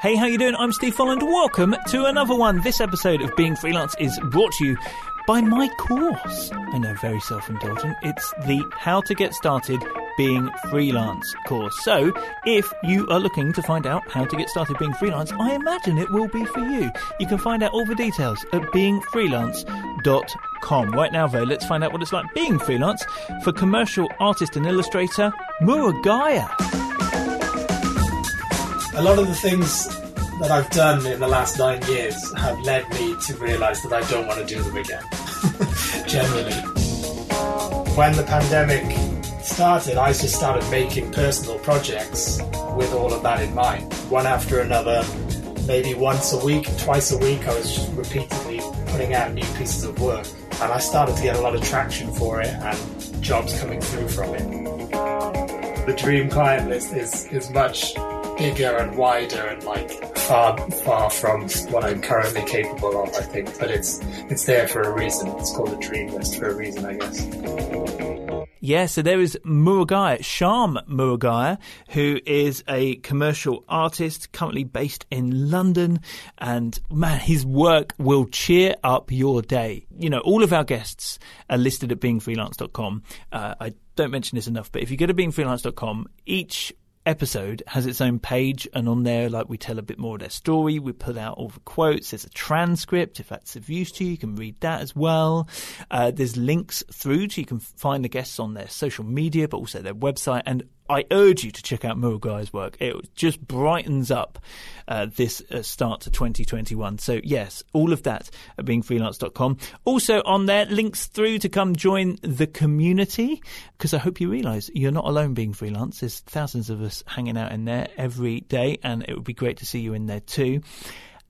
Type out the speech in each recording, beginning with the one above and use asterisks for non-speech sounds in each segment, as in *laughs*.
Hey, how you doing? I'm Steve Folland. Welcome to another one. This episode of Being Freelance is brought to you by my course. I know, very self-indulgent. It's the How to Get Started Being Freelance course. So, if you are looking to find out how to get started being freelance, I imagine it will be for you. You can find out all the details at beingfreelance.com. Right now, though, let's find out what it's like being freelance for commercial artist and illustrator Murugiah. A lot of the things that I've done in the last nine years have led me to realise that I don't want to do them again. *laughs* Generally. When the pandemic started, I just started making personal projects with all of that in mind. One after another, maybe once a week, twice a week, I was repeatedly putting out new pieces of work. And I started to get a lot of traction for it and jobs coming through from it. The dream client list is, is much bigger and wider and like far far from what I'm currently capable of, I think. But it's it's there for a reason. It's called a dream list for a reason, I guess. Yeah, so there is Murugiah, Sharm Murugiah, who is a commercial artist currently based in London. And man, his work will cheer up your day. You know, all of our guests are listed at beingfreelance.com. Uh, I don't mention this enough, but if you go to beingfreelance.com, each episode has its own page, and on there, like we tell a bit more of their story. We put out all the quotes. There's a transcript if that's of use to you. You can read that as well. Uh, there's links through, to you can find the guests on their social media, but also their website and I urge you to check out Murugiah's work. It just brightens up uh, this uh, start to 2021. So, yes, all of that at beingfreelance.com. Also, on there, links through to come join the community because I hope you realize you're not alone being freelance. There's thousands of us hanging out in there every day, and it would be great to see you in there too.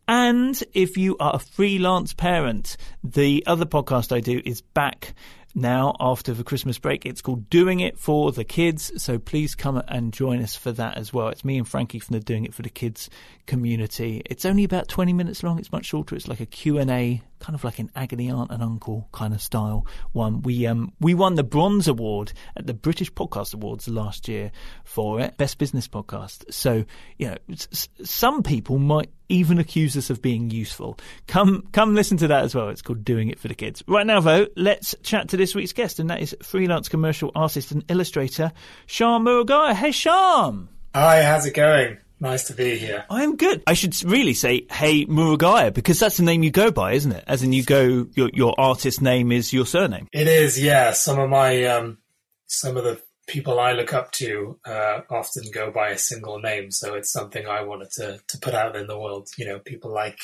And if you are a freelance parent, the other podcast I do is back now after the Christmas break. It's called Doing It for the Kids. So please come and join us for that as well. It's me and Frankie from the Doing It for the Kids community. It's only about 20 minutes long. It's much shorter. It's like a Q&A, kind of like an agony aunt and uncle kind of style one. We um we won the bronze award at the British Podcast Awards last year for it, best business podcast. So, you know, s- some people might even accuse us of being useful. Come come listen to that as well. It's called Doing It for the Kids. Right now though, let's chat to this week's guest and that is freelance commercial artist and illustrator Sharm Murugiah. Hey Sharm. Hi, how's it going? Nice to be here. I'm good. I should really say, hey, Murugiah, because that's the name you go by, isn't it? As in, you go, your, your artist name is your surname. It is, yeah. Some of my, um, some of the people I look up to uh, often go by a single name, so it's something I wanted to to put out in the world. You know, people like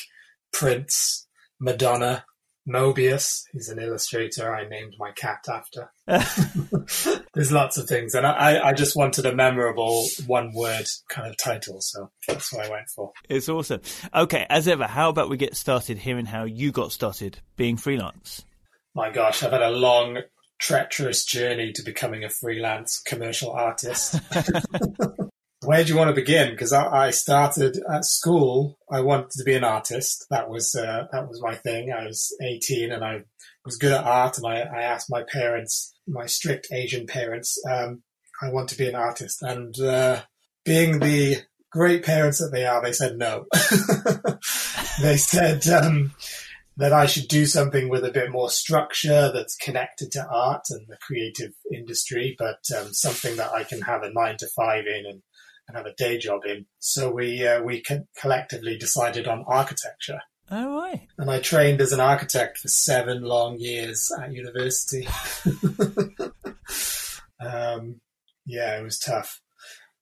Prince, Madonna, Moebius. He's an illustrator I named my cat after. *laughs* *laughs* There's lots of things, and I, I just wanted a memorable one word kind of title, so that's what I went for. It's awesome. Okay, as ever, how about we get started hearing how you got started being freelance? My gosh, I've had a long, treacherous journey to becoming a freelance commercial artist. *laughs* Where do you want to begin? Because I, I, started at school. I wanted to be an artist. That was uh, that was my thing. I was 18 and I was good at art. And I, I asked my parents, my strict Asian parents, um, I want to be an artist. And uh, being the great parents that they are, they said no. *laughs* they said um, that I should do something with a bit more structure that's connected to art and the creative industry, but um, something that I can have a nine to five in and and have a day job in. So we uh, we co- collectively decided on architecture. Oh, right. And I trained as an architect for seven long years at university. *laughs* um, yeah, it was tough.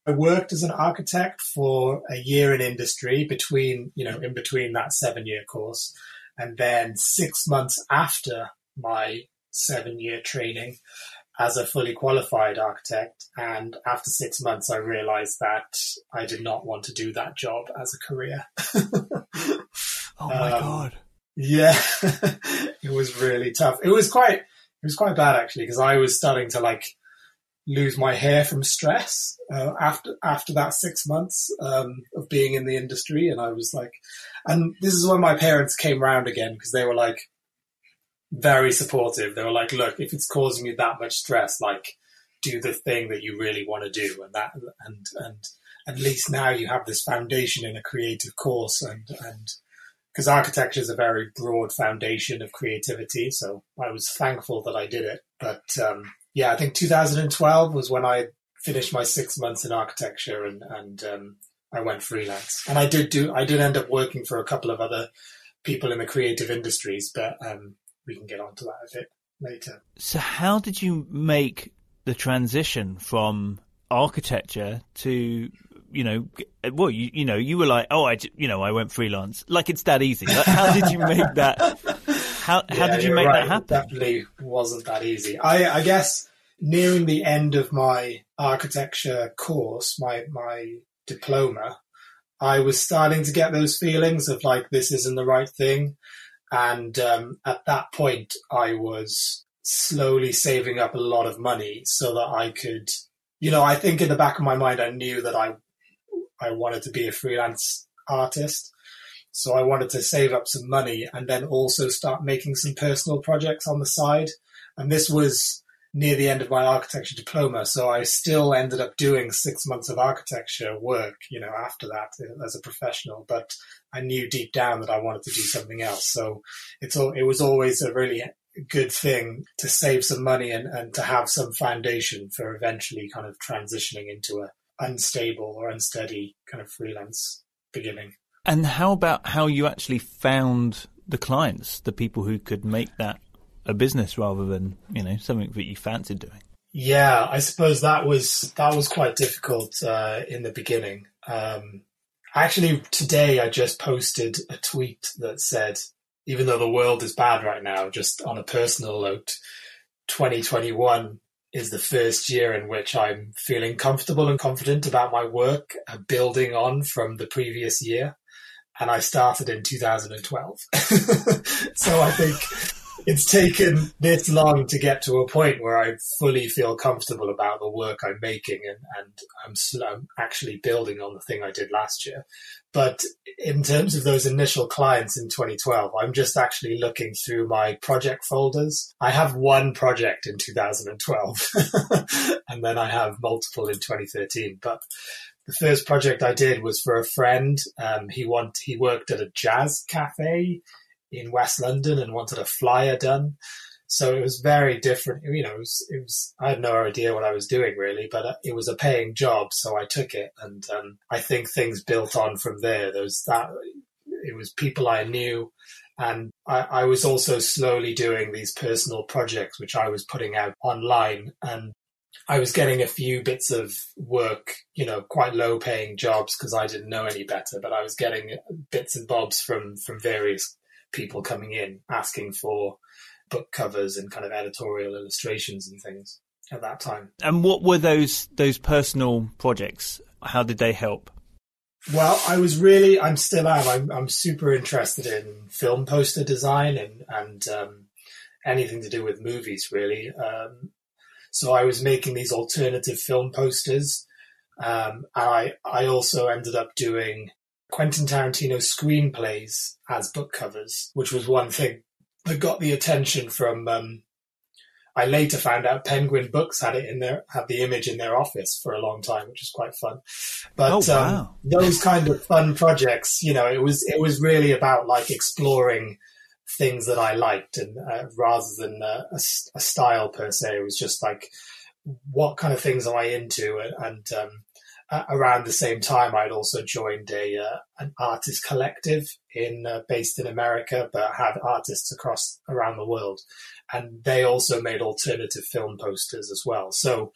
I worked as an architect for a year in industry between, you know, in between that seven year course. And then six months after my seven year training, as a fully qualified architect. And after six months, I realized that I did not want to do that job as a career. *laughs* oh my um, God. Yeah, *laughs* it was really tough. It was quite, it was quite bad actually, because I was starting to like lose my hair from stress uh, after after that six months um, of being in the industry, and I was like, and this is when my parents came round again because they were like, very supportive. They were like, look, if it's causing you that much stress, like do the thing that you really want to do. And that, and, and, at least now you have this foundation in a creative course and, and, because architecture is a very broad foundation of creativity. So I was thankful that I did it. But um, yeah, I think 2012 was when I finished my six months in architecture and, and um, I went freelance. And I did do, I did end up working for a couple of other people in the creative industries, but um, we can get onto that a bit later. So how did you make the transition from architecture to you know, well, you, you know, you were like, oh, I, you know, I went freelance. Like it's that easy. Like, how did you make that? How *laughs* how did you make right. that happen? It definitely wasn't that easy. I, I guess nearing the end of my architecture course, my my diploma, I was starting to get those feelings of like this isn't the right thing, and um, at that point, I was slowly saving up a lot of money so that I could you know, I think in the back of my mind, I knew that I I wanted to be a freelance artist. So I wanted to save up some money and then also start making some personal projects on the side. And this was near the end of my architecture diploma. So I still ended up doing six months of architecture work, you know, after that as a professional. But I knew deep down that I wanted to do something else. So it's all, it was always a really good thing to save some money and, and to have some foundation for eventually kind of transitioning into a unstable or unsteady kind of freelance beginning. And how about how you actually found the clients, the people who could make that a business rather than, you know, something that you fancied doing? Yeah, I suppose that was that was quite difficult uh, in the beginning. Um, actually, today I just posted a tweet that said, even though the world is bad right now, just on a personal note, 2021 is the first year in which I'm feeling comfortable and confident about my work, uh, building on from the previous year. And I started in 2012. *laughs* so I think it's taken this long to get to a point where I fully feel comfortable about the work I'm making and, and I'm, I'm actually building on the thing I did last year. But in terms of those initial clients in 2012, I'm just actually looking through my project folders. I have one project in 2012 *laughs* and then I have multiple in 2013. But the first project I did was for a friend. Um, he want, he worked at a jazz cafe in West London and wanted a flyer done. So it was very different. You know, it was, it was, I had no idea what I was doing really, but uh, it was a paying job. So I took it. And um, I think things built on from there. There was that, it was people I knew. And I, I was also slowly doing these personal projects, which I was putting out online. And I was getting a few bits of work, you know, quite low paying jobs because I didn't know any better, but I was getting bits and bobs from, from various people coming in asking for book covers and kind of editorial illustrations and things at that time. And what were those those personal projects? How did they help? Well, I was really, I'm still am. I'm, I'm super interested in film poster design and and um, anything to do with movies, really. Um, so I was making these alternative film posters, um, and I I also ended up doing Quentin Tarantino screenplays as book covers, which was one thing that got the attention from. Um, I later found out Penguin Books had it in their had the image in their office for a long time, which was quite fun. But oh, wow. um, those kind of fun projects, you know, it was it was really about like exploring things that I liked, and uh, rather than uh, a, a, style per se, it was just like what kind of things am I into, and, and um, around the same time, I'd also joined a uh, an artist collective in uh, based in America, but had artists across around the world, and they also made alternative film posters as well. So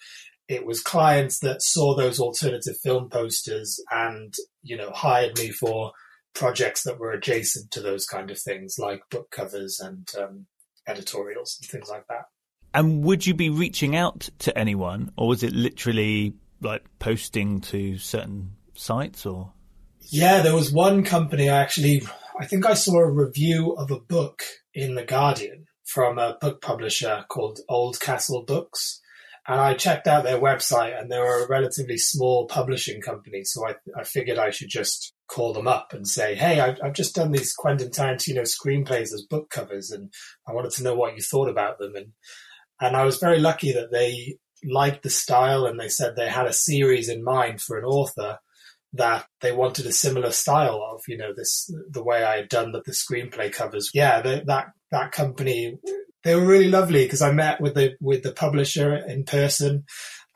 it was clients that saw those alternative film posters and you know hired me for projects that were adjacent to those kind of things, like book covers and um, editorials and things like that. And would you be reaching out to anyone, or was it literally like posting to certain sites or? Yeah, there was one company I actually, I think I saw a review of a book in The Guardian from a book publisher called Oldcastle Books. And I checked out their website and they were a relatively small publishing company. So I, I figured I should just call them up and say, Hey, I've, I've just done these Quentin Tarantino screenplays as book covers and I wanted to know what you thought about them. And, and I was very lucky that they liked the style and they said they had a series in mind for an author that they wanted a similar style of, you know, this the way I had done the, the screenplay covers. Yeah, the, that that company they were really lovely because I met with the with the publisher in person,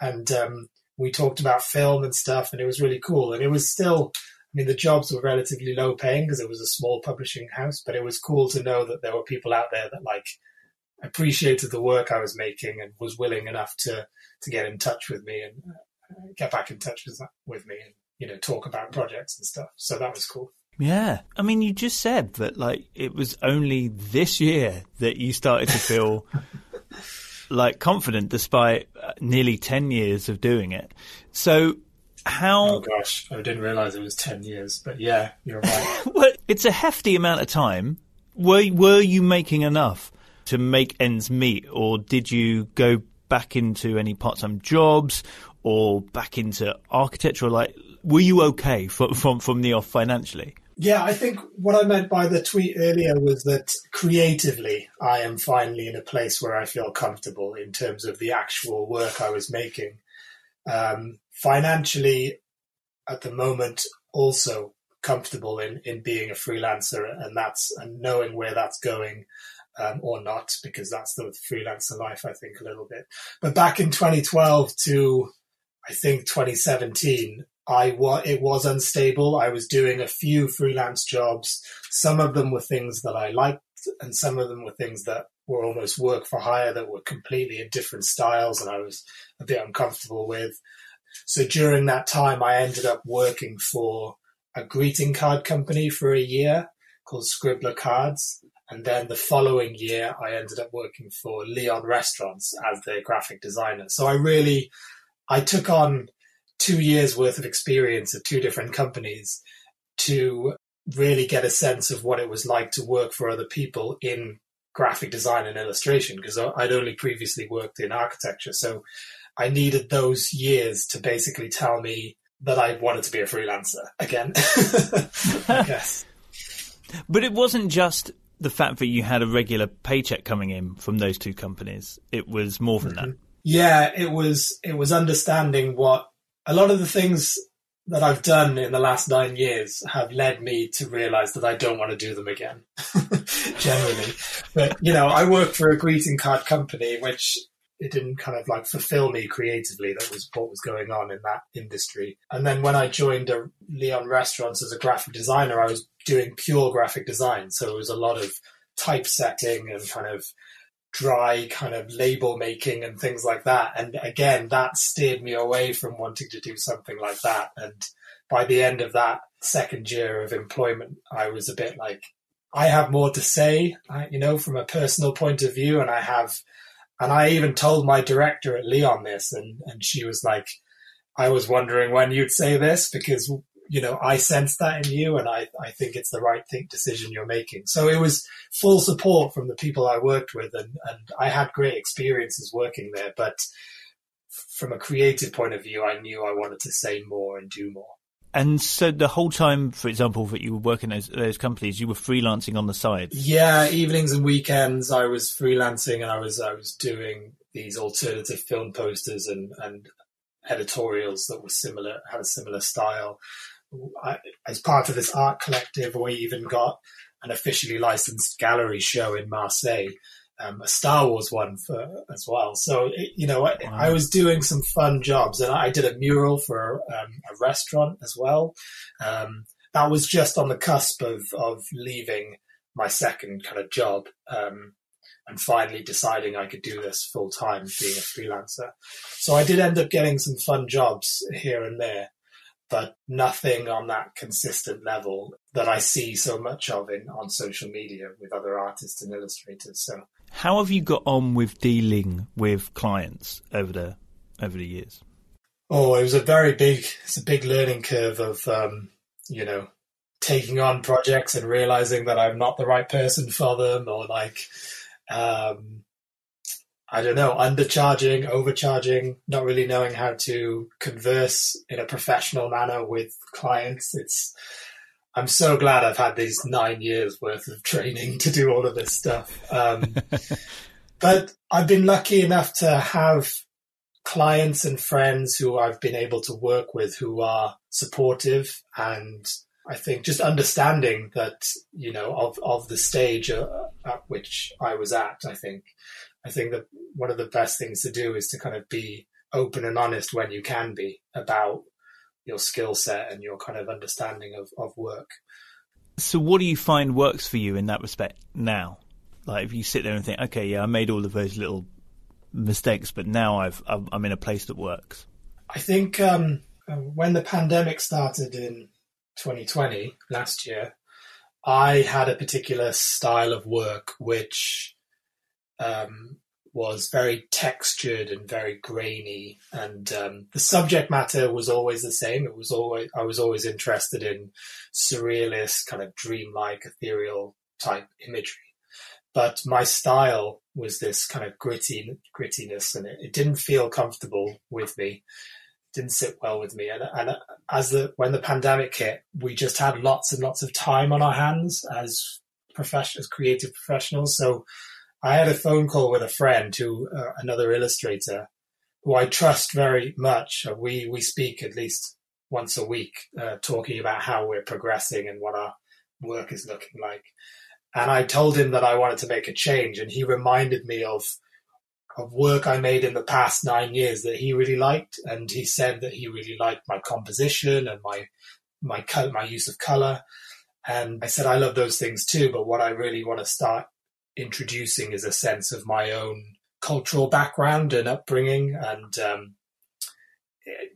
and um, we talked about film and stuff, and it was really cool. And it was still, I mean, the jobs were relatively low paying because it was a small publishing house, but it was cool to know that there were people out there that like appreciated the work I was making and was willing enough to to get in touch with me and uh, get back in touch with with me and you know talk about projects and stuff. So that was cool. Yeah. I mean, you just said that like it was only this year that you started to feel *laughs* like confident despite uh, nearly 10 years of doing it. So how Oh gosh, I didn't realize it was 10 years, but yeah, you're right. *laughs* well, it's a hefty amount of time. Were were you making enough to make ends meet or did you go back into any part-time jobs or back into architecture like were you okay from from, from the off financially? Yeah, I think what I meant by the tweet earlier was that creatively, I am finally in a place where I feel comfortable in terms of the actual work I was making. Um, financially, at the moment, also comfortable in, in being a freelancer, and that's and knowing where that's going. Um, or not, because that's the freelancer life, I think, a little bit. But back in 2012 to, I think, 2017, I was it was unstable. I was doing a few freelance jobs. Some of them were things that I liked, and some of them were things that were almost work for hire that were completely in different styles, and I was a bit uncomfortable with. So during that time, I ended up working for a greeting card company for a year called Scribbler Cards. And then the following year, I ended up working for Leon Restaurants as their graphic designer. So I really, I took on two years worth of experience at two different companies to really get a sense of what it was like to work for other people in graphic design and illustration because I'd only previously worked in architecture. So I needed those years to basically tell me that I wanted to be a freelancer again. *laughs* *laughs* I guess. But it wasn't just the fact that you had a regular paycheck coming in from those two companies. It was more than mm-hmm. that. Yeah, it was it was understanding what a lot of the things that I've done in the last nine years have led me to realize that I don't want to do them again, *laughs* generally. But, you know, I worked for a greeting card company, which it didn't kind of like fulfill me creatively. That was what was going on in that industry. And then when I joined a Leon Restaurants as a graphic designer, I was doing pure graphic design. So it was a lot of typesetting and kind of dry kind of label making and things like that. And again, that steered me away from wanting to do something like that. And by the end of that second year of employment, I was a bit like, I have more to say, uh, you know, from a personal point of view. And I have, and I even told my director at Leon this, and, and she was like, I was wondering when you'd say this because you know, I sense that in you and I, I think it's the right thing decision you're making. So it was full support from the people I worked with and, and I had great experiences working there. But from a creative point of view, I knew I wanted to say more and do more. And so the whole time, for example, that you were working those those companies, you were freelancing on the side. Yeah, evenings and weekends, I was freelancing, and I was I was doing these alternative film posters and and editorials that were similar, had a similar style. I, as part of this art collective, we even got an officially licensed gallery show in Marseille, um, a Star Wars one for as well. So it, you know, I, wow. I, was doing some fun jobs, and I did a mural for um, a restaurant as well. Um, that was just on the cusp of of leaving my second kind of job um, and finally deciding I could do this full time, being a freelancer. So I did end up getting some fun jobs here and there but nothing on that consistent level that I see so much of in on social media with other artists and illustrators. So, how have you got on with dealing with clients over the over the years? Oh, it was a very big, it's a big learning curve of, um, you know, taking on projects and realizing that I'm not the right person for them, or like, um, I don't know, undercharging, overcharging, not really knowing how to converse in a professional manner with clients. It's, I'm so glad I've had these nine years worth of training to do all of this stuff. Um, *laughs* but I've been lucky enough to have clients and friends who I've been able to work with who are supportive and I think just understanding that you know of of the stage uh, at which I was at. I think I think that one of the best things to do is to kind of be open and honest when you can be about your skill set and your kind of understanding of, of work. So, what do you find works for you in that respect now? Like, if you sit there and think, okay, yeah, I made all of those little mistakes, but now I've I'm in a place that works. I think um, when the pandemic started in 2020 last year, I had a particular style of work which um, was very textured and very grainy, and um, the subject matter was always the same. It was always I was always interested in surrealist, kind of dreamlike, ethereal type imagery, but my style was this kind of gritty grittiness, and it, it didn't feel comfortable with me didn't sit well with me. And, and as the when the pandemic hit, we just had lots and lots of time on our hands as professionals, creative professionals. So I had a phone call with a friend who, uh, another illustrator, who I trust very much. Uh, we we speak at least once a week, uh, talking about how we're progressing and what our work is looking like. And I told him that I wanted to make a change, and he reminded me of of work I made in the past nine years that he really liked, and he said that he really liked my composition and my my my use of color. And I said I love those things too, but what I really want to start introducing is a sense of my own cultural background and upbringing. And um,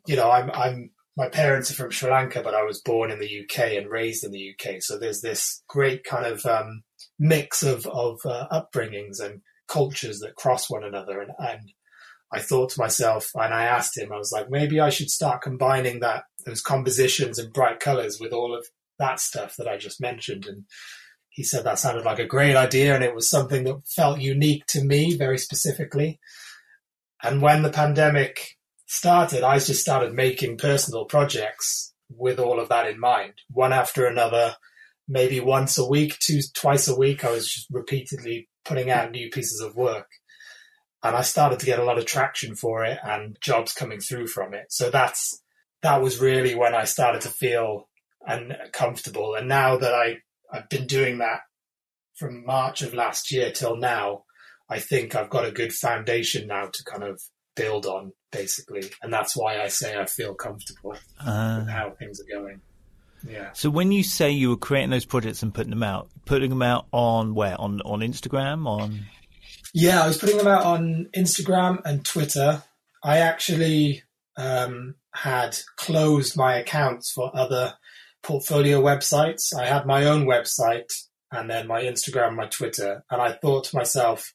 you know, I'm I'm my parents are from Sri Lanka, but I was born in the UK and raised in the UK. So there's this great kind of um, mix of of uh, upbringings and cultures that cross one another. And, and I thought to myself, and I asked him, I was like, maybe I should start combining that those compositions and bright colors with all of that stuff that I just mentioned. And he said that sounded like a great idea, and it was something that felt unique to me very specifically. And when the pandemic started, I just started making personal projects with all of that in mind, one after another, maybe once a week, two, twice a week. I was just repeatedly putting out new pieces of work. And I started to get a lot of traction for it and jobs coming through from it. So that's that was really when I started to feel uncomfortable. And now that I, I've been doing that from March of last year till now, I think I've got a good foundation now to kind of build on, basically. And that's why I say I feel comfortable uh. with how things are going. Yeah. So when you say you were creating those projects and putting them out, putting them out on where? On on Instagram? On Yeah, I was putting them out on Instagram and Twitter. I actually um, had closed my accounts for other portfolio websites. I had my own website and then my Instagram, my Twitter, and I thought to myself,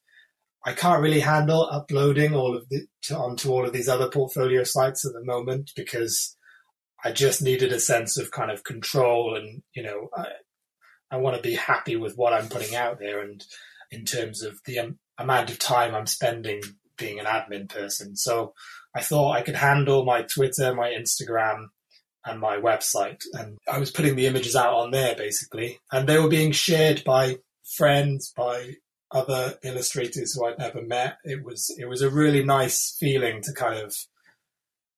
I can't really handle uploading all of the to, onto all of these other portfolio sites at the moment because I just needed a sense of kind of control and, you know, I, I want to be happy with what I'm putting out there and in terms of the um, amount of time I'm spending being an admin person. So I thought I could handle my Twitter, my Instagram, and my website. And I was putting the images out on there basically. And they were being shared by friends, by other illustrators who I'd never met. It was it was a really nice feeling to kind of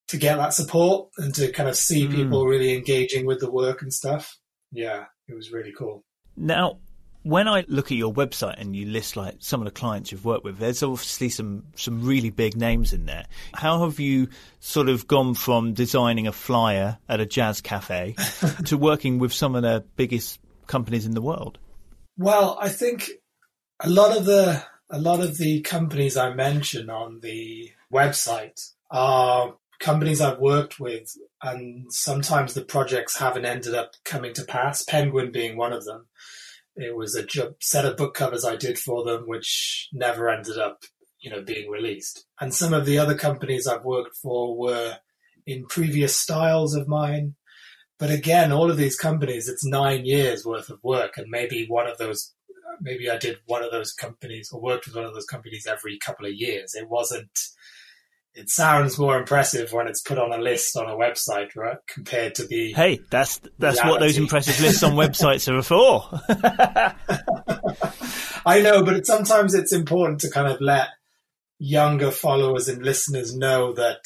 to get that support and to kind of see mm. people really engaging with the work and stuff. Yeah, it was really cool. Now, when I look at your website and you list like some of the clients you've worked with, there's obviously some some really big names in there. How have you sort of gone from designing a flyer at a jazz cafe *laughs* to working with some of the biggest companies in the world? Well, I think a lot of the a lot of the companies I mention on the website are companies I've worked with, and sometimes the projects haven't ended up coming to pass. Penguin being one of them. It was a set of book covers I did for them, which never ended up, you know, being released. And some of the other companies I've worked for were in previous styles of mine. But again, all of these companies, it's nine years worth of work, and maybe one of those, maybe I did one of those companies or worked with one of those companies every couple of years. It wasn't it sounds more impressive when it's put on a list on a website, right? Compared to the hey, that's that's reality. what those impressive lists on websites are for. *laughs* I know, but it, sometimes it's important to kind of let younger followers and listeners know that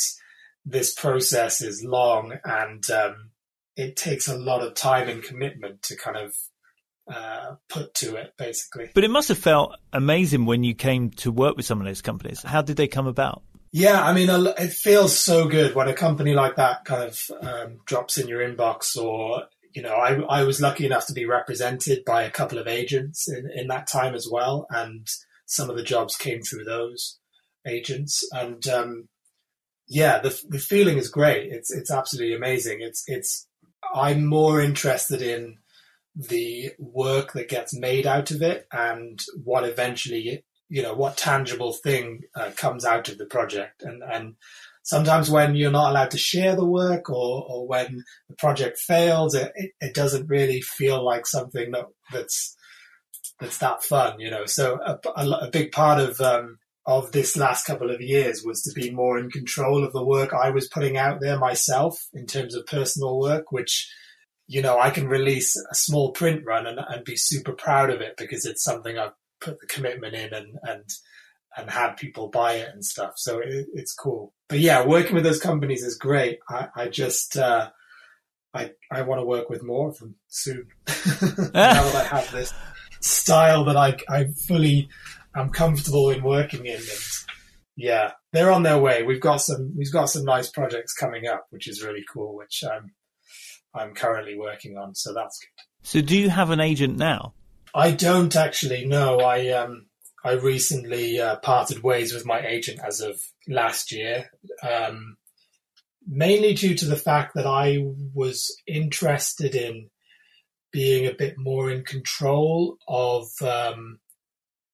this process is long and um, it takes a lot of time and commitment to kind of uh, put to it, basically. But it must have felt amazing when you came to work with some of those companies. How did they come about? Yeah, I mean, it feels so good when a company like that kind of um, drops in your inbox or you know, I, I was lucky enough to be represented by a couple of agents in, in that time as well. And some of the jobs came through those agents. And, um, yeah, the, the feeling is great. It's, it's absolutely amazing. It's, it's, I'm more interested in the work that gets made out of it and what eventually, you know, what tangible thing uh, comes out of the project. And, and sometimes when you're not allowed to share the work or, or when the project fails, it, it, it doesn't really feel like something that, that's that's that fun, you know. So a, a, a big part of um, of this last couple of years was to be more in control of the work I was putting out there myself in terms of personal work, which you know I can release a small print run and, and be super proud of it because it's something I've put the commitment in and and and had people buy it and stuff. So it, it's cool. But yeah, working with those companies is great. I, I just, uh, I, I want to work with more of them soon. *laughs* now that I have this style that I, I fully am comfortable in working in. And yeah, they're on their way. We've got some, we've got some nice projects coming up, which is really cool, which I'm, I'm currently working on. So that's good. So do you have an agent now? I don't actually know. I, um, I recently uh, parted ways with my agent as of last year, um, mainly due to the fact that I was interested in being a bit more in control of um,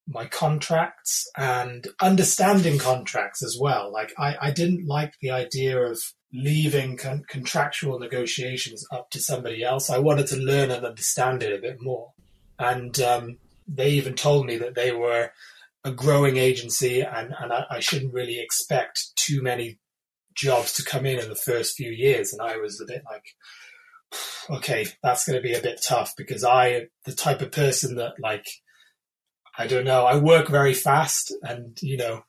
my contracts and understanding contracts as well. Like, I, I didn't like the idea of leaving con- contractual negotiations up to somebody else. I wanted to learn and understand it a bit more. And um, they even told me that they were a growing agency and, and I, I, shouldn't really expect too many jobs to come in in the first few years. And I was a bit like, *sighs* okay, that's going to be a bit tough because I, the type of person that like, I don't know, I work very fast and, you know,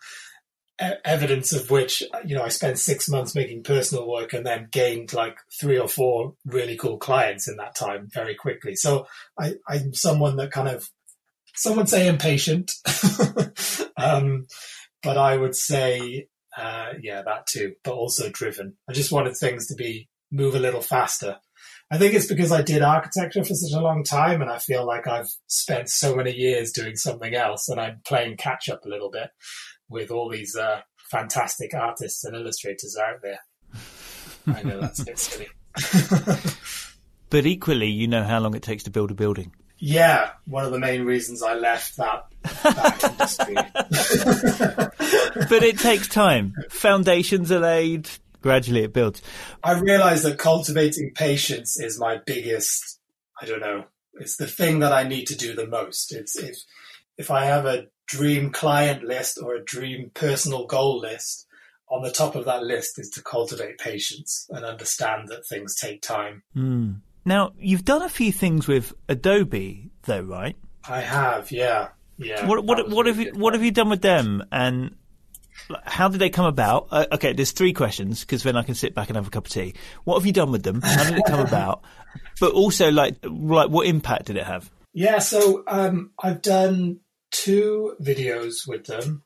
evidence of which, you know, I spent six months making personal work and then gained like three or four really cool clients in that time very quickly. So I, I'm someone that kind of some would say impatient, *laughs* um, but I would say, uh, yeah, that too, but also driven. I just wanted things to be move a little faster. I think it's because I did architecture for such a long time, and I feel like I've spent so many years doing something else, and I'm playing catch up a little bit with all these uh, fantastic artists and illustrators out there. I know that's a bit silly. *laughs* but equally, you know how long it takes to build a building. Yeah, one of the main reasons I left that, that industry. *laughs* but it takes time. Foundations are laid, gradually it builds. I realize that cultivating patience is my biggest, I don't know, it's the thing that I need to do the most. It's if, if I have a dream client list or a dream personal goal list, on the top of that list is to cultivate patience and understand that things take time. Mm. Now, you've done a few things with Adobe, though, right? I have, yeah, yeah. What what what have you what have you done with them, and how did they come about? Uh, okay, there's three questions because then I can sit back and have a cup of tea. What have you done with them? How did it come *laughs* about? But also, like, like what impact did it have? Yeah, so um, I've done two videos with them.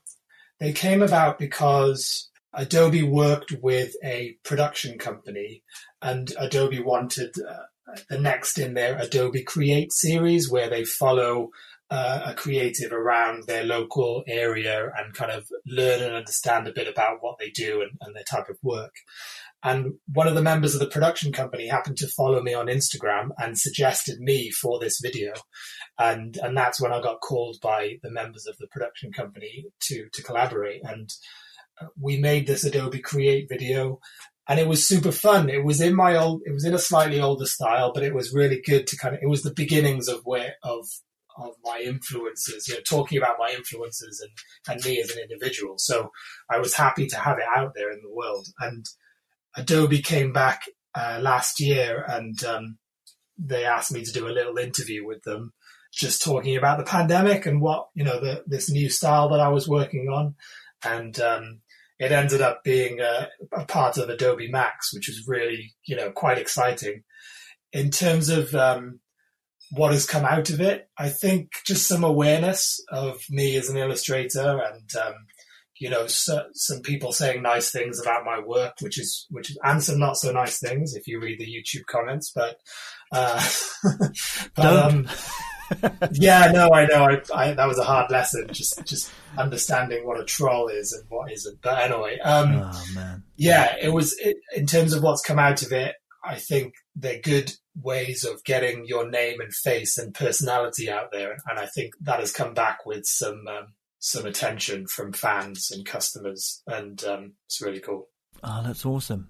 They came about because Adobe worked with a production company, and Adobe wanted uh, the next in their Adobe Create series, where they follow uh, a creative around their local area and kind of learn and understand a bit about what they do and, and their type of work. And one of the members of the production company happened to follow me on Instagram and suggested me for this video. And, and that's when I got called by the members of the production company to, to collaborate. And uh, we made this Adobe Create video and it was super fun. It was in my old, it was in a slightly older style, but it was really good to kind of, it was the beginnings of where, of, of my influences, you know, talking about my influences and, and me as an individual. So I was happy to have it out there in the world. And Adobe came back uh, last year and um, they asked me to do a little interview with them, just talking about the pandemic and what, you know, the, this new style that I was working on. And, um, it ended up being a, a, part of Adobe Max, which was really, you know, quite exciting. In terms of um, what has come out of it, I think just some awareness of me as an illustrator and, um, you know, so, some people saying nice things about my work, which is, which is, and some not so nice things if you read the YouTube comments, but, uh, *laughs* but, um, yeah, no, I know. I, I, that was a hard lesson, just just understanding what a troll is and what isn't. But anyway, um, oh, man. yeah, it was it, in terms of what's come out of it. I think they're good ways of getting your name and face and personality out there, and I think that has come back with some um, some attention from fans and customers, and um, it's really cool. Oh, that's awesome!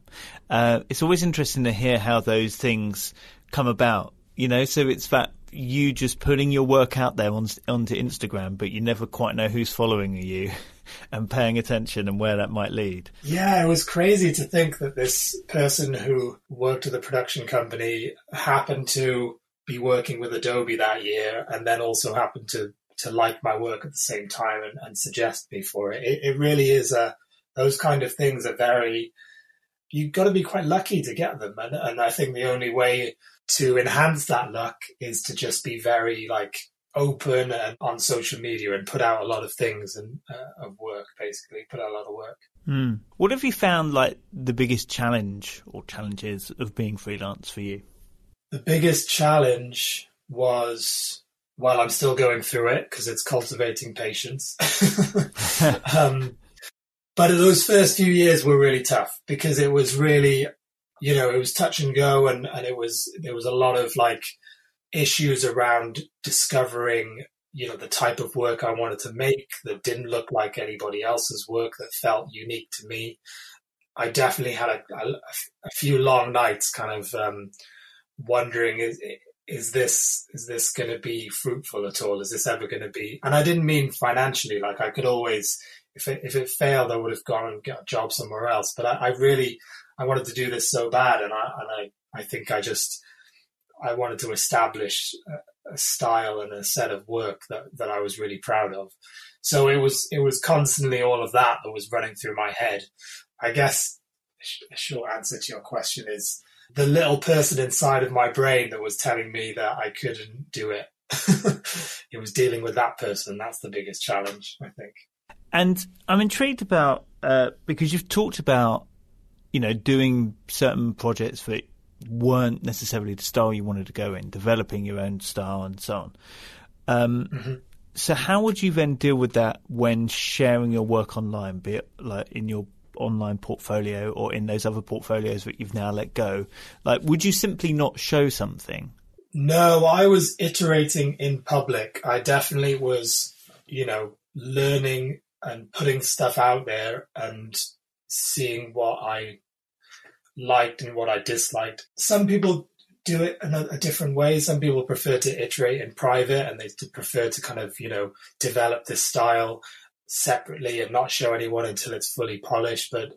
Uh, it's always interesting to hear how those things come about. You know, so it's that you just putting your work out there on, onto Instagram, but you never quite know who's following you *laughs* and paying attention and where that might lead. Yeah, it was crazy to think that this person who worked at the production company happened to be working with Adobe that year and then also happened to, to like my work at the same time and, and suggest me for it. it. It really is a, those kind of things are very, you've got to be quite lucky to get them. And, and I think the only way to enhance that luck is to just be very like open and on social media and put out a lot of things and uh, of work basically put out a lot of work mm. what have you found like the biggest challenge or challenges of being freelance for you the biggest challenge was while i'm still going through it because it's cultivating patience *laughs* um, but those first few years were really tough because it was really you know, it was touch and go and, and it was, there was a lot of like issues around discovering, you know, the type of work I wanted to make that didn't look like anybody else's work that felt unique to me. I definitely had a, a, a few long nights kind of, um, wondering, is this, is this going to be fruitful at all? Is this ever going to be, and I didn't mean financially, like I could always, if it, if it failed, I would have gone and got a job somewhere else. But I, I really, I wanted to do this so bad, and I and I I think I just I wanted to establish a, a style and a set of work that that I was really proud of. So it was it was constantly all of that that was running through my head. I guess a short answer to your question is the little person inside of my brain that was telling me that I couldn't do it. *laughs* it was dealing with that person. That's the biggest challenge, I think. And I'm intrigued about uh, because you've talked about you know, doing certain projects that weren't necessarily the style you wanted to go in, developing your own style and so on. Um, mm-hmm. So, how would you then deal with that when sharing your work online, be it like in your online portfolio or in those other portfolios that you've now let go? Like, would you simply not show something? No, I was iterating in public. I definitely was, you know, learning and putting stuff out there and seeing what I liked and what I disliked. Some people do it in a, a, different way. Some people prefer to iterate in private and they prefer to kind of, you know, develop this style separately and not show anyone until it's fully polished. But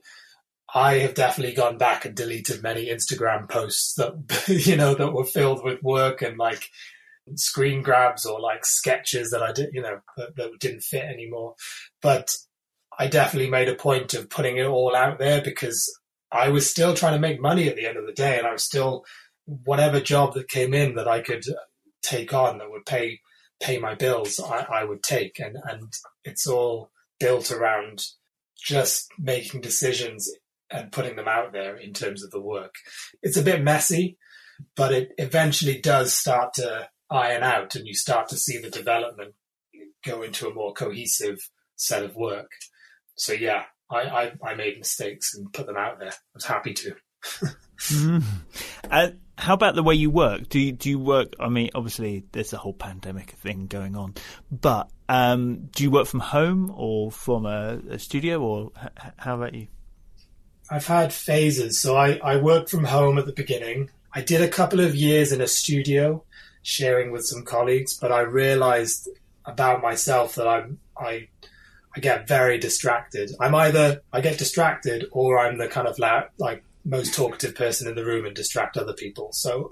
I have definitely gone back and deleted many Instagram posts that, *laughs* you know, that were filled with work and like screen grabs or like sketches that I did, you know, that, that didn't fit anymore. But I definitely made a point of putting it all out there because I was still trying to make money at the end of the day, and I was still whatever job that came in that I could take on that would pay pay my bills, I, I would take, and and it's all built around just making decisions and putting them out there in terms of the work. It's a bit messy, but it eventually does start to iron out, and you start to see the development go into a more cohesive set of work so yeah, I, I, I, made mistakes and put them out there. I was happy to. *laughs* mm. uh, how about the way you work? Do you, do you work? I mean, obviously there's a whole pandemic thing going on, but um, do you work from home or from a, a studio, or h- how about you? I've had phases. So I, I worked from home at the beginning. I did a couple of years in a studio, sharing with some colleagues, but I realized about myself that I'm I I get very distracted. I'm either I get distracted or I'm the kind of la- like most talkative person in the room and distract other people. So,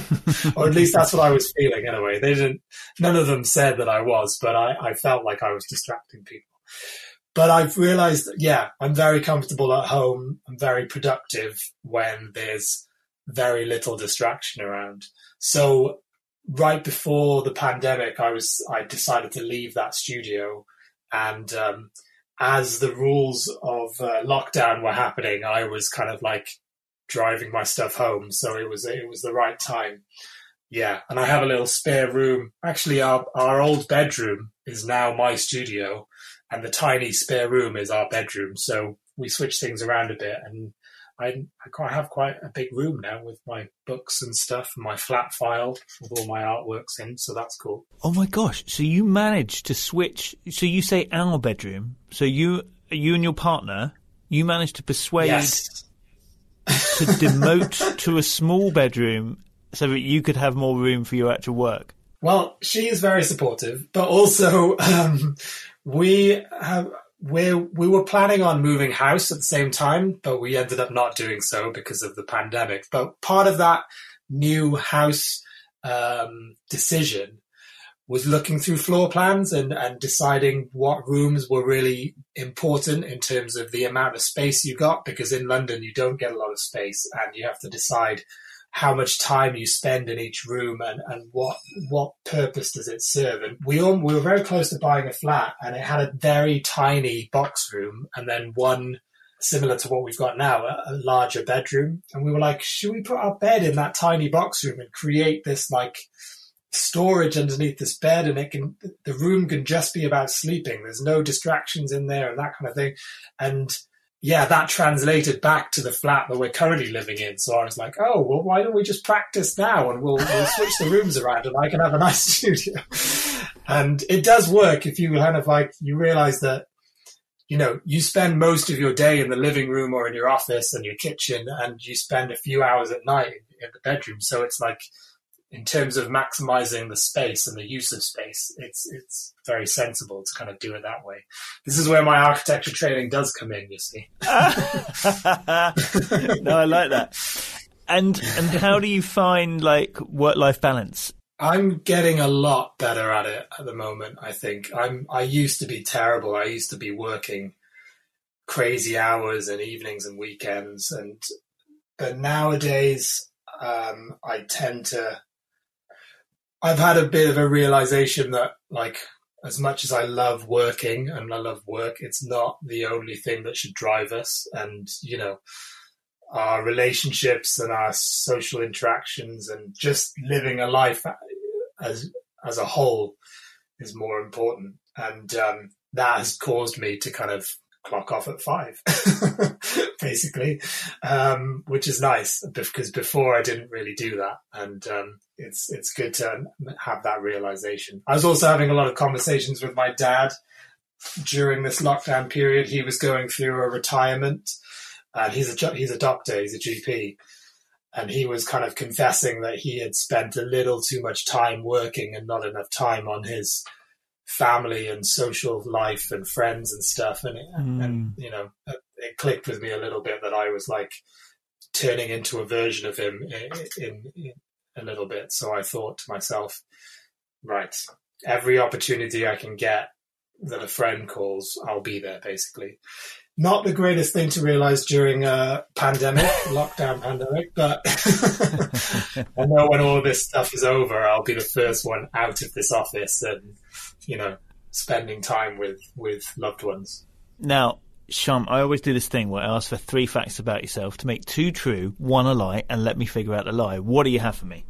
*laughs* or at least that's what I was feeling anyway. They didn't, none of them said that I was, but I, I felt like I was distracting people. but I've realized, that, yeah, I'm very comfortable at home. I'm very productive when there's very little distraction around. So right before the pandemic, I was, I decided to leave that studio and, um, as the rules of uh, lockdown were happening, I was kind of like driving my stuff home. So it was, it was the right time. Yeah. And I have a little spare room. Actually, our, our old bedroom is now my studio and the tiny spare room is our bedroom. So we switch things around a bit, and I, I quite have quite a big room now with my books and stuff, and my flat file with all my artworks in. So that's cool. Oh my gosh! So you managed to switch. So you say our bedroom. So you you and your partner, you managed to persuade yes. *laughs* to demote to a small bedroom so that you could have more room for your actual work. Well, she is very supportive, but also *laughs* um, we have we we were planning on moving house at the same time, but we ended up not doing so because of the pandemic. But part of that new house um, decision was looking through floor plans and, and deciding what rooms were really important in terms of the amount of space you got. Because in London, you don't get a lot of space, and you have to decide how much time you spend in each room and, and what what purpose does it serve. And we all, we were very close to buying a flat, and it had a very tiny box room, and then one similar to what we've got now, a, a larger bedroom. And we were like, should we put our bed in that tiny box room and create this like storage underneath this bed and it can the room can just be about sleeping there's no distractions in there and that kind of thing and yeah, that translated back to the flat that we're currently living in. So I was like, oh, well, why don't we just practice now and we'll, we'll switch the rooms around and I can have a nice *laughs* studio. and it does work if you kind of like, you realize that, you know, you spend most of your day in the living room or in your office and your kitchen and you spend a few hours at night in the bedroom. So it's like, in terms of maximizing the space and the use of space, it's it's very sensible to kind of do it that way. This is where my architecture training does come in. You see. *laughs* no, I like that. And and how do you find like work life balance? I'm getting a lot better at it at the moment. I think I'm. I used to be terrible. I used to be working crazy hours and evenings and weekends, and but nowadays um, I tend to I've had a bit of a realization that like as much as I love working and I love work, it's not the only thing that should drive us. And, you know, our relationships and our social interactions and just living a life as, as a whole is more important. And, um, that has caused me to kind of clock off at five, *laughs* basically, um, which is nice because before I didn't really do that, and um, it's it's good to have that realization. I was also having a lot of conversations with my dad during this lockdown period. He was going through a retirement, and he's a he's a doctor, he's a GP. And he was kind of confessing that he had spent a little too much time working and not enough time on his family and social life and friends and stuff. And, it, mm. and you know, it clicked with me a little bit that I was like turning into a version of him in, in, in a little bit. So I thought to myself, right, every opportunity I can get that a friend calls, I'll be there basically. Not the greatest thing to realize during a pandemic, *laughs* lockdown pandemic, but *laughs* I know when all this stuff is over, I'll be the first one out of this office and you know, spending time with with loved ones. Now, Sharm, I always do this thing where I ask for three facts about yourself to make two true, one a lie, and let me figure out the lie. What do you have for me?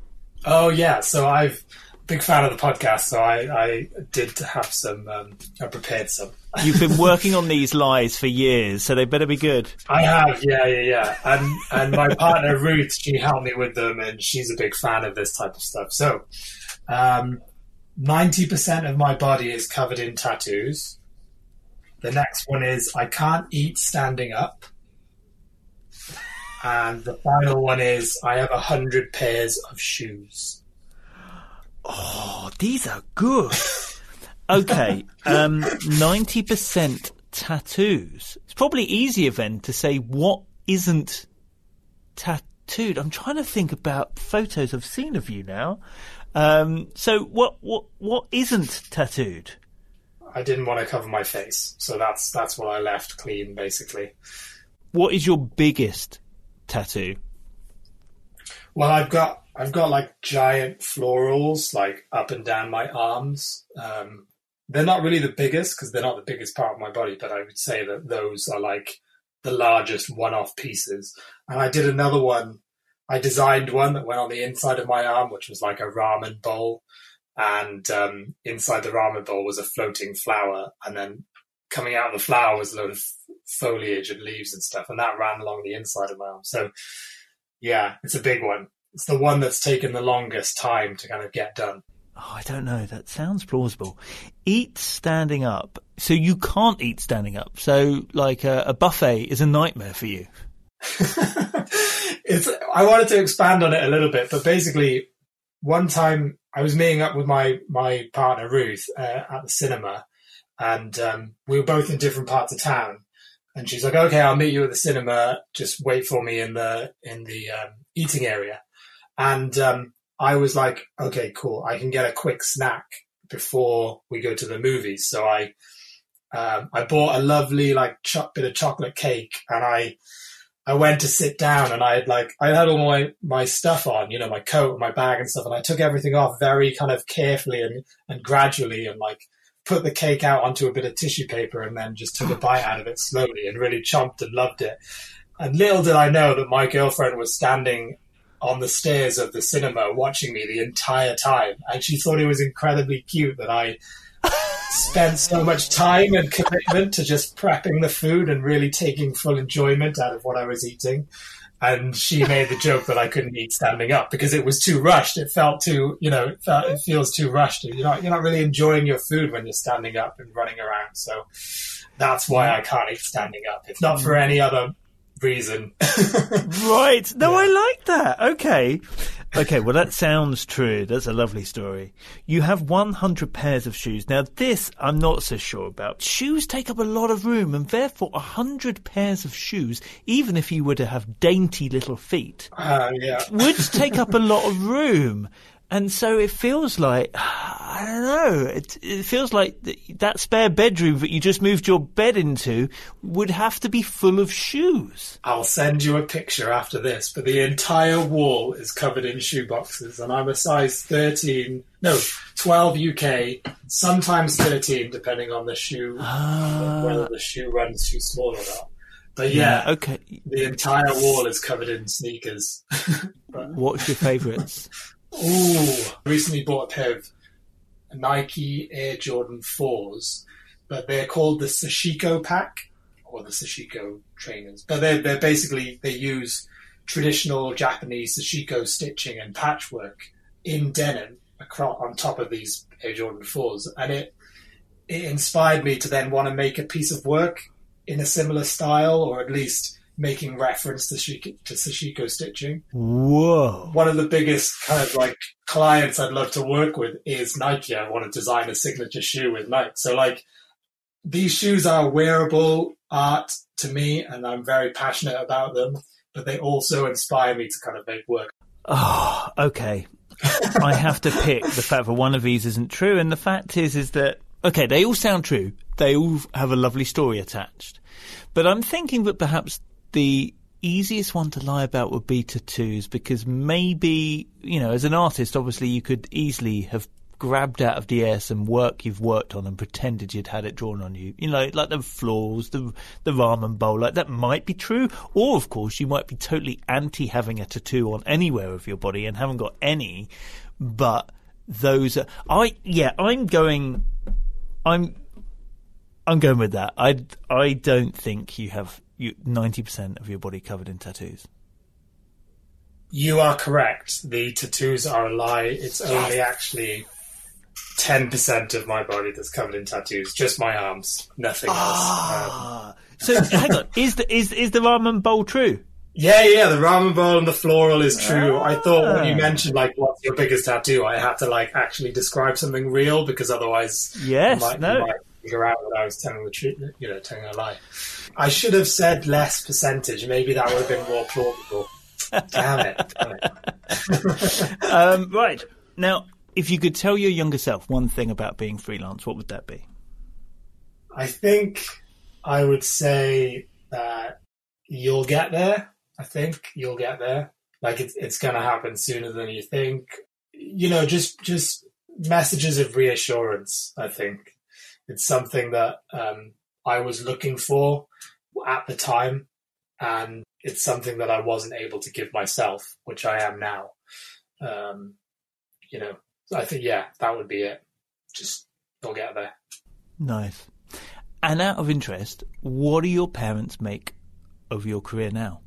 Oh yeah, so I've big fan of the podcast, so I, I did have some. Um, I prepared some. *laughs* You've been working on these lies for years, so they better be good. I have, yeah, yeah, yeah. And and my partner Ruth, she helped me with them, and she's a big fan of this type of stuff. So, um, 90% of my body is covered in tattoos. The next one is I can't eat standing up. And the final one is I have a hundred pairs of shoes. Oh, these are good. okay, um, 90% tattoos. It's probably easier then to say what isn't tattooed. I'm trying to think about photos I've seen of you now. Um, so what what what isn't tattooed? I didn't want to cover my face, so that's that's what I left clean, basically. What is your biggest tattoo? Well, I've got I've got like giant florals like up and down my arms. Um, they're not really the biggest because they're not the biggest part of my body, but I would say that those are like the largest one-off pieces. And I did another one. I designed one that went on the inside of my arm, which was like a ramen bowl, and um, inside the ramen bowl was a floating flower, and then coming out of the flower was a load of foliage and leaves and stuff, and that ran along the inside of my arm. So, yeah, it's a big one. It's the one that's taken the longest time to kind of get done. Oh, I don't know. That sounds plausible. Eat standing up. So you can't eat standing up. So, like a, a buffet is a nightmare for you. *laughs* it's. I wanted to expand on it a little bit, but basically, one time I was meeting up with my my partner Ruth uh, at the cinema, and um, we were both in different parts of town. And she's like, "Okay, I'll meet you at the cinema. Just wait for me in the in the um, eating area." And um, I was like, "Okay, cool. I can get a quick snack before we go to the movies." So I um, I bought a lovely like cho- bit of chocolate cake, and I I went to sit down and I had like I had all my my stuff on, you know, my coat and my bag and stuff, and I took everything off very kind of carefully and and gradually and like put the cake out onto a bit of tissue paper and then just took a *sighs* bite out of it slowly and really chomped and loved it. And little did I know that my girlfriend was standing on the stairs of the cinema watching me the entire time, and she thought it was incredibly cute that I spent so much time and commitment to just prepping the food and really taking full enjoyment out of what I was eating. And she made the joke that I couldn't eat standing up because it was too rushed. It felt too, you know, it, felt, it feels too rushed. You're not, you're not really enjoying your food when you're standing up and running around. So that's why I can't eat standing up. If not for any other reason. *laughs* right. No, yeah. I like that. Okay. Okay, well, that sounds true. That's a lovely story. You have 100 pairs of shoes. Now, this I'm not so sure about. Shoes take up a lot of room, and therefore, 100 pairs of shoes, even if you were to have dainty little feet, uh, yeah. would take up a lot of room. *laughs* And so it feels like, *sighs* I don't know, it, it feels like that spare bedroom that you just moved your bed into would have to be full of shoes. I'll send you a picture after this, but the entire wall is covered in shoe boxes, and I'm a size 13, no, 12 UK, sometimes 13, depending on the shoe, uh, whether the shoe runs too small or not. But yeah, yeah, okay. The entire wall is covered in sneakers. *laughs* What's your favourites? *laughs* Ooh, recently bought of Nike Air Jordan 4s, but they're called the Sashiko pack or the Sashiko trainers. But they're, they're basically, they use traditional Japanese Sashiko stitching and patchwork in denim across, on top of these Air Jordan 4s. And it, it inspired me to then want to make a piece of work in a similar style or at least making reference to, Shiko, to Sashiko stitching. Whoa. One of the biggest kind of like clients I'd love to work with is Nike. I want to design a signature shoe with Nike. So like these shoes are wearable art to me and I'm very passionate about them, but they also inspire me to kind of make work. Oh, okay. *laughs* I have to pick the fact that one of these isn't true. And the fact is, is that, okay, they all sound true. They all have a lovely story attached. But I'm thinking that perhaps the easiest one to lie about would be tattoos because maybe, you know, as an artist, obviously you could easily have grabbed out of the air some work you've worked on and pretended you'd had it drawn on you. You know, like the floors, the the ramen bowl, like that might be true. Or of course you might be totally anti having a tattoo on anywhere of your body and haven't got any. But those are I yeah, I'm going I'm I'm going with that. I I don't think you have ninety percent of your body covered in tattoos. You are correct. The tattoos are a lie. It's only actually ten percent of my body that's covered in tattoos. Just my arms, nothing ah. else. Um, so hang on, *laughs* is the is is the ramen bowl true? Yeah, yeah, the ramen bowl and the floral is true. Ah. I thought when you ah. mentioned like what's your biggest tattoo, I had to like actually describe something real because otherwise, yes, you might, no. you might figure out that I was telling the truth, you know, telling a lie. I should have said less percentage. Maybe that would have been more plausible. *laughs* Damn it. Damn it. *laughs* um, right. Now, if you could tell your younger self one thing about being freelance, what would that be? I think I would say that you'll get there. I think you'll get there. Like it's it's going to happen sooner than you think. You know, just just messages of reassurance. I think it's something that um, I was looking for at the time, and it's something that I wasn't able to give myself, which I am now. Um, you know, I think yeah, that would be it. Just you'll get there. Nice. And out of interest, what do your parents make of your career now?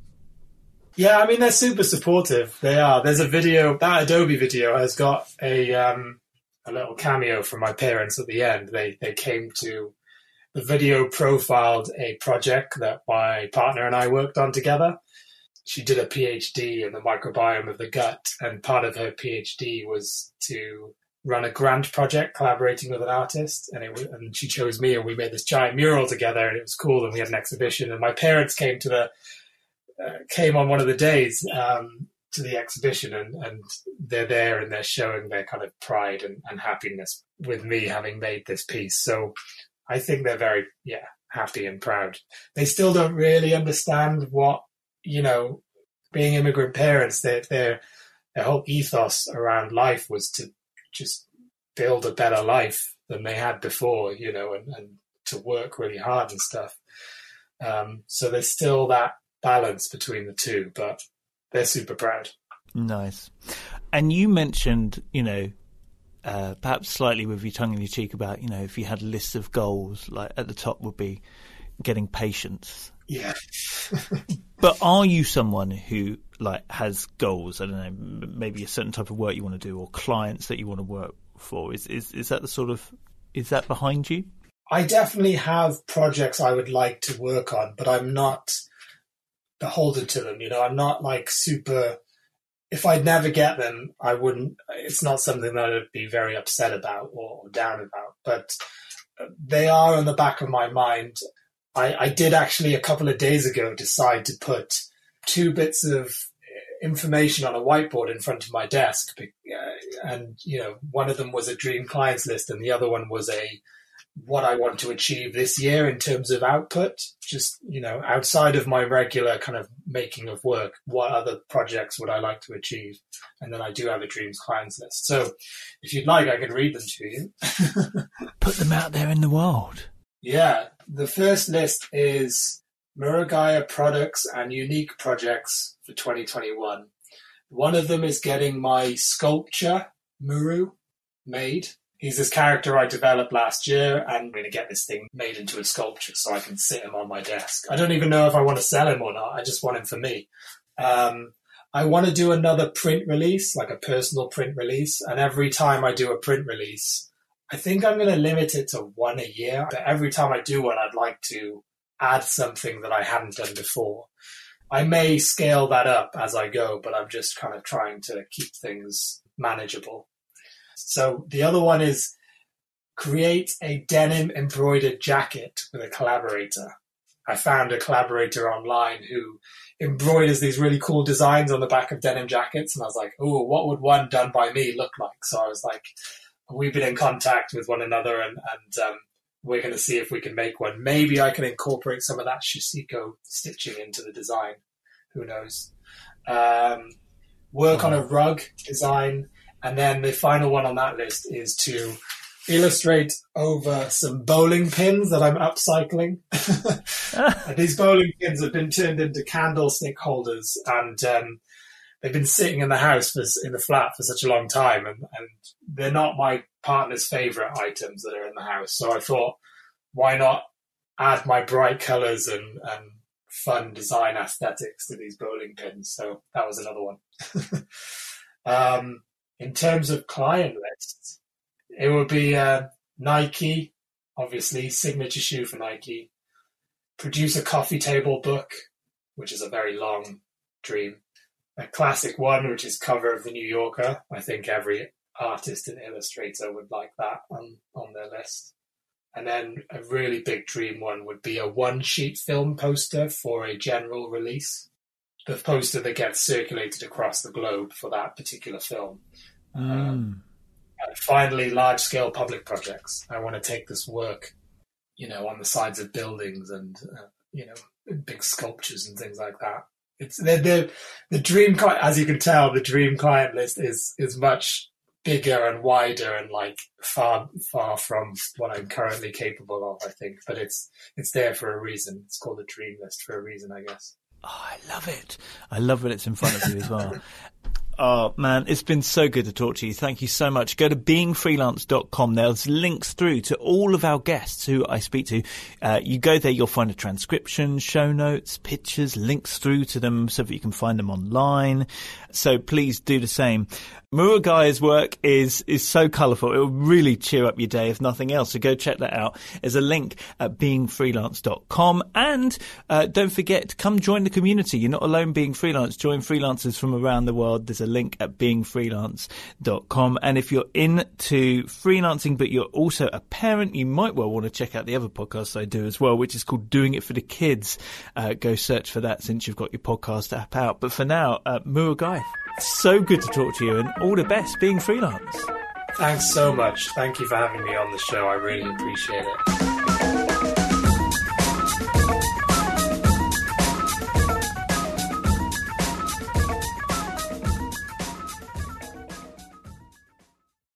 Yeah, I mean they're super supportive. They are. There's a video that Adobe video has got a um, a little cameo from my parents at the end. They they came to the video profiled a project that my partner and I worked on together. She did a PhD in the microbiome of the gut, and part of her PhD was to run a grant project collaborating with an artist and it and she chose me and we made this giant mural together and it was cool and we had an exhibition and my parents came to the uh, came on one of the days um, to the exhibition and, and they're there and they're showing their kind of pride and, and happiness with me having made this piece so I think they're very yeah happy and proud they still don't really understand what you know being immigrant parents their their their whole ethos around life was to just build a better life than they had before, you know, and, and to work really hard and stuff. Um, so there's still that balance between the two, but they're super proud. Nice. And you mentioned, you know, uh, perhaps slightly with your tongue in your cheek about, you know, if you had lists of goals, like at the top would be getting patients. Yeah. *laughs* but are you someone who like has goals? I don't know, maybe a certain type of work you want to do, or clients that you want to work for. Is is is that the sort of is that behind you? I definitely have projects I would like to work on, but I'm not beholden to them. You know, I'm not like super. If I'd never get them, I wouldn't. It's not something that I'd be very upset about or, down about. But they are in the back of my mind. I, I did actually a couple of days ago decide to put two bits of information on a whiteboard in front of my desk, uh, and you know, one of them was a dream clients list, and the other one was a what I want to achieve this year in terms of output. Just you know, outside of my regular kind of making of work, what other projects would I like to achieve? And then I do have a dreams clients list. So, if you'd like, I could read them to you. *laughs* Put them out there in the world. Yeah, the first list is Murugiah products and unique projects for 2021. One of them is getting my sculpture, Muru, made. He's this character I developed last year, and I'm going to get this thing made into a sculpture so I can sit him on my desk. I don't even know if I want to sell him or not. I just want him for me. Um, I want to do another print release, like a personal print release. And every time I do a print release, I think I'm going to limit it to one a year. But every time I do one, I'd like to add something that I hadn't done before. I may scale that up as I go, but I'm just kind of trying to keep things manageable. So the other one is create a denim embroidered jacket with a collaborator. I found a collaborator online who embroiders these really cool designs on the back of denim jackets. And I was like, oh, what would one done by me look like? So I was like, we've been in contact with one another and, and um, we're going to see if we can make one. Maybe I can incorporate some of that Sashiko stitching into the design. Who knows? Um, work on a rug design. And then the final one on that list is to illustrate over some bowling pins that I'm upcycling. *laughs* these bowling pins have been turned into candlestick holders and um, they've been sitting in the house for, in the flat for such a long time and, and they're not my partner's favorite items that are in the house. So I thought, why not add my bright colors and, and fun design aesthetics to these bowling pins? So that was another one. *laughs* um, in terms of client lists, it would be uh, Nike, obviously, signature shoe for Nike. Produce a coffee table book, which is a very long dream. A classic one, which is cover of the New Yorker. I think every artist and illustrator would like that on, on their list. And then a really big dream one would be a one sheet film poster for a general release. The poster that gets circulated across the globe for that particular film. Mm. Um, and finally, large scale public projects. I want to take this work you know, on the sides of buildings and, uh, you know, big sculptures and things like that. It's the, the, the dream, as you can tell, the dream client list is, is much bigger and wider and like far, far from what I'm currently capable of, I think, but it's, it's there for a reason. It's called a dream list for a reason, I guess. Oh, I love it. I love when it's in front of you as well. *laughs* Oh man, it's been so good to talk to you. Thank you so much. Go to beingfreelance.com. There's links through to all of our guests who I speak to. Uh, you go there, you'll find a transcription, show notes, pictures, links through to them so that you can find them online. So please do the same. Murugiah's work is is so colourful. It will really cheer up your day, if nothing else. So go check that out. There's a link at beingfreelance.com. And uh, don't forget, to come join the community. You're not alone being freelance. Join freelancers from around the world. There's a link at beingfreelance.com. And if you're into freelancing, but you're also a parent, you might well want to check out the other podcasts I do as well, which is called Doing It for the Kids. Uh, go search for that since you've got your podcast app out. But for now, uh, Murugiah, so good to talk to you and all the best being freelance. Thanks so much. Thank you for having me on the show. I really appreciate it.